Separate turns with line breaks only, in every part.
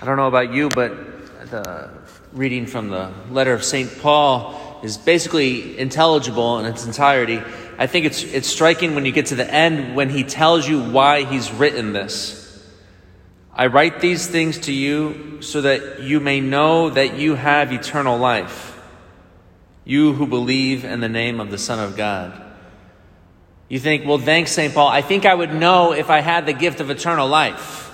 I don't know about you, but the reading from the letter of St. Paul is basically intelligible in its entirety. I think it's, it's striking when you get to the end when he tells you why he's written this. I write these things to you so that you may know that you have eternal life, you who believe in the name of the Son of God. You think, well, thanks, St. Paul. I think I would know if I had the gift of eternal life.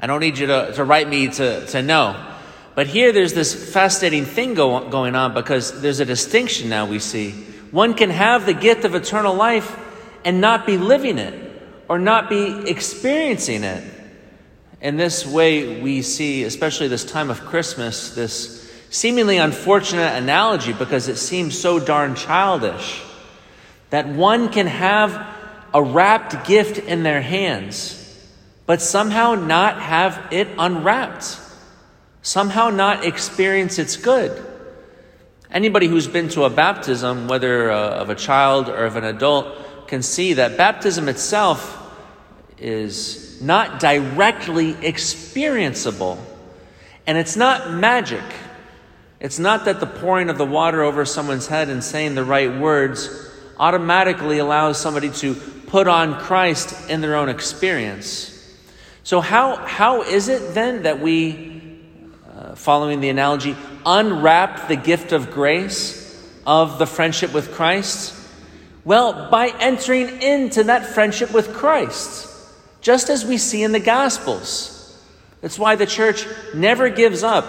I don't need you to, to write me to, to know. But here there's this fascinating thing go, going on because there's a distinction now we see. One can have the gift of eternal life and not be living it or not be experiencing it. In this way, we see, especially this time of Christmas, this seemingly unfortunate analogy because it seems so darn childish that one can have a wrapped gift in their hands but somehow not have it unwrapped, somehow not experience its good. Anybody who's been to a baptism, whether uh, of a child or of an adult, can see that baptism itself is not directly experienceable. And it's not magic. It's not that the pouring of the water over someone's head and saying the right words automatically allows somebody to put on Christ in their own experience. So, how, how is it then that we, uh, following the analogy, unwrap the gift of grace of the friendship with Christ? Well, by entering into that friendship with Christ, just as we see in the Gospels. That's why the church never gives up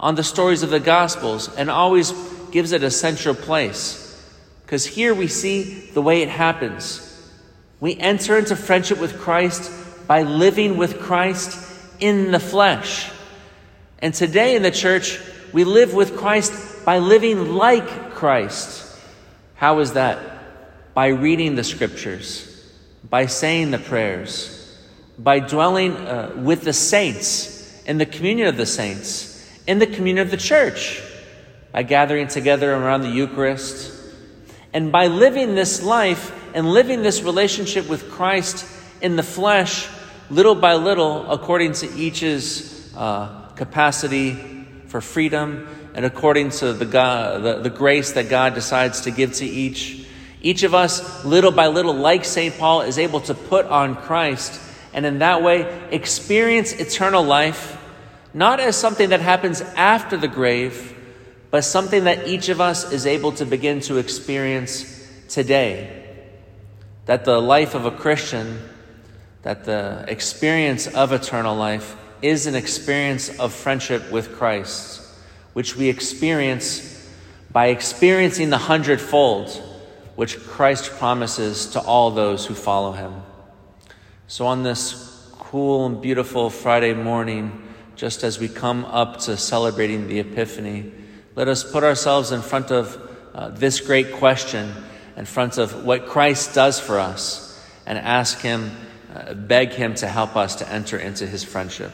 on the stories of the Gospels and always gives it a central place. Because here we see the way it happens. We enter into friendship with Christ by living with Christ in the flesh. And today in the church, we live with Christ by living like Christ. How is that? By reading the scriptures, by saying the prayers, by dwelling uh, with the saints in the communion of the saints, in the communion of the church, by gathering together around the Eucharist, and by living this life and living this relationship with Christ in the flesh, little by little, according to each's uh, capacity for freedom and according to the, God, the, the grace that God decides to give to each. Each of us, little by little, like St. Paul, is able to put on Christ and in that way experience eternal life, not as something that happens after the grave, but something that each of us is able to begin to experience today. That the life of a Christian that the experience of eternal life is an experience of friendship with Christ, which we experience by experiencing the hundredfold, which Christ promises to all those who follow him. So, on this cool and beautiful Friday morning, just as we come up to celebrating the Epiphany, let us put ourselves in front of uh, this great question, in front of what Christ does for us, and ask Him beg Him to help us to enter into His friendship.